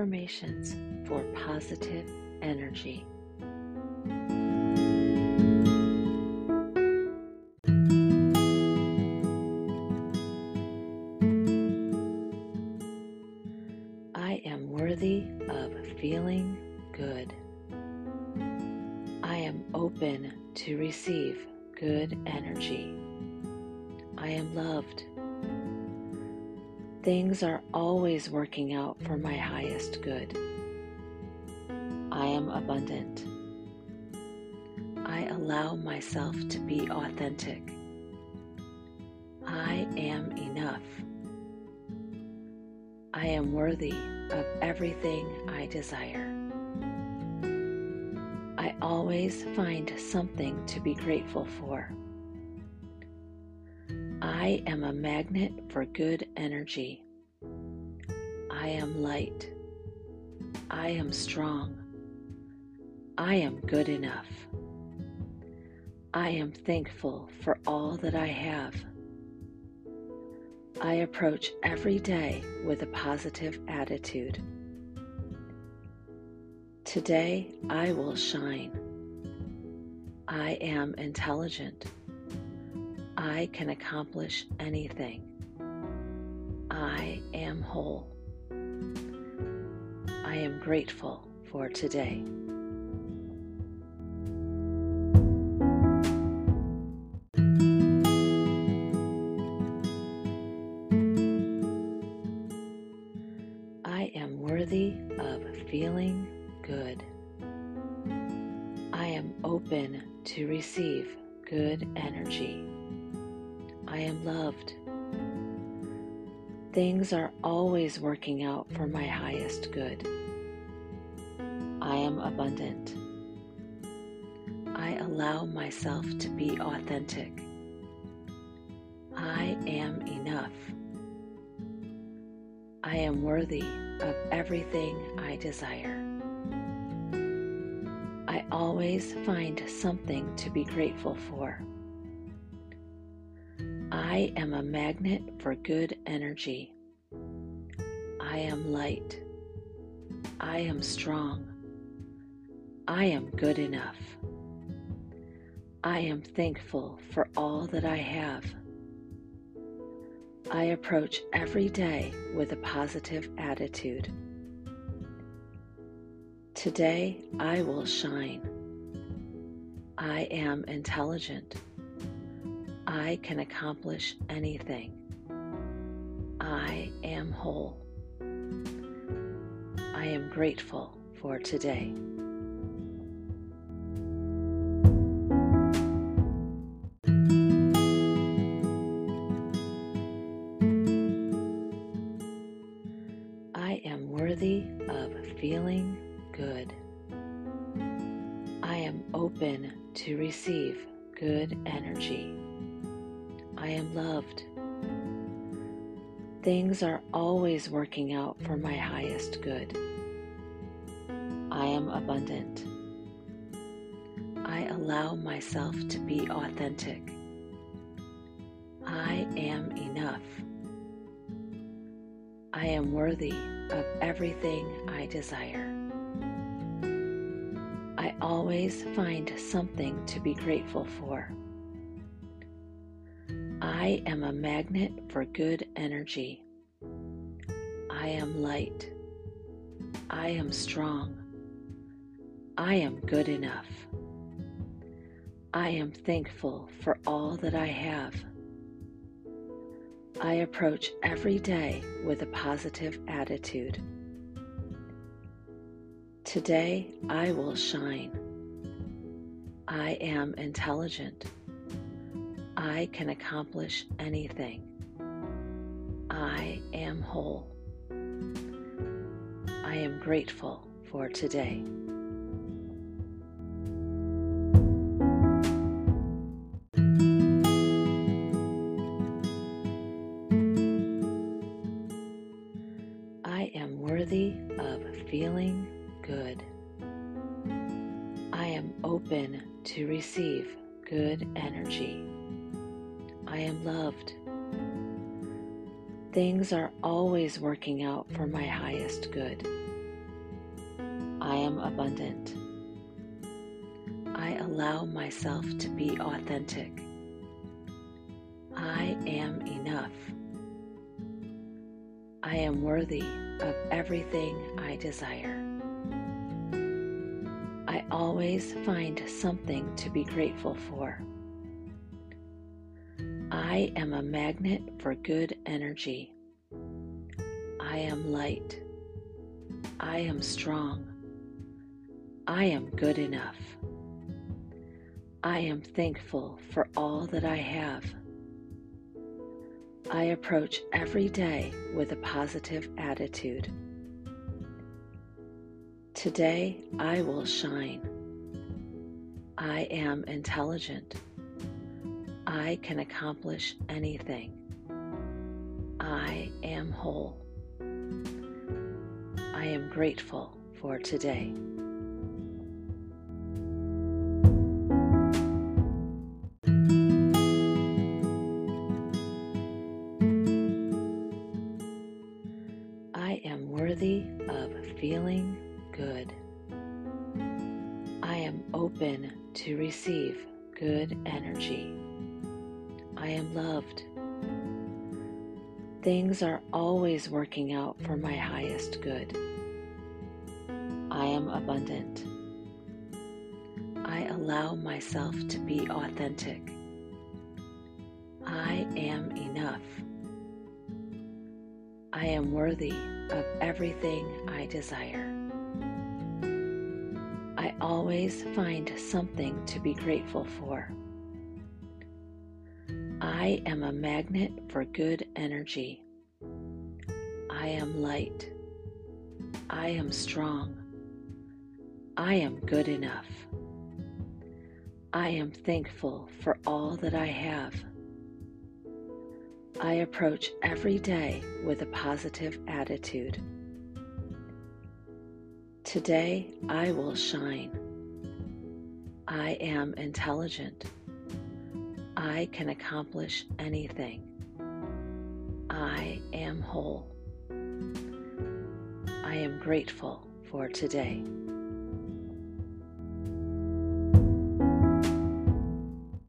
affirmations for positive energy. I am worthy of feeling good. I am open to receive good energy. I am loved. Things are always working out for my highest good. I am abundant. I allow myself to be authentic. I am enough. I am worthy of everything I desire. I always find something to be grateful for. I am a magnet for good energy. I am light. I am strong. I am good enough. I am thankful for all that I have. I approach every day with a positive attitude. Today I will shine. I am intelligent. I can accomplish anything. I am whole. I am grateful for today. I am worthy of feeling good. I am open to receive good energy. I am loved. Things are always working out for my highest good. I am abundant. I allow myself to be authentic. I am enough. I am worthy of everything I desire. I always find something to be grateful for. I am a magnet for good energy. I am light. I am strong. I am good enough. I am thankful for all that I have. I approach every day with a positive attitude. Today I will shine. I am intelligent. I can accomplish anything. I am whole. I am grateful for today. I am worthy of feeling good. I am open to receive good energy. I am loved. Things are always working out for my highest good. I am abundant. I allow myself to be authentic. I am enough. I am worthy of everything I desire. I always find something to be grateful for. I am a magnet for good energy. I am light. I am strong. I am good enough. I am thankful for all that I have. I approach every day with a positive attitude. Today I will shine. I am intelligent. I can accomplish anything. I am whole. I am grateful for today. I am worthy of feeling good. I am open to receive good energy. I am loved. Things are always working out for my highest good. I am abundant. I allow myself to be authentic. I am enough. I am worthy of everything I desire. I always find something to be grateful for. I am a magnet for good energy. I am light. I am strong. I am good enough. I am thankful for all that I have. I approach every day with a positive attitude. Today I will shine. I am intelligent. I can accomplish anything. I am whole. I am grateful for today. I am worthy of feeling good. I am open to receive good energy. I am loved. Things are always working out for my highest good. I am abundant. I allow myself to be authentic. I am enough. I am worthy of everything I desire. I always find something to be grateful for. I am a magnet for good energy. I am light. I am strong. I am good enough. I am thankful for all that I have. I approach every day with a positive attitude. Today I will shine. I am intelligent. I can accomplish anything. I am whole. I am grateful for today.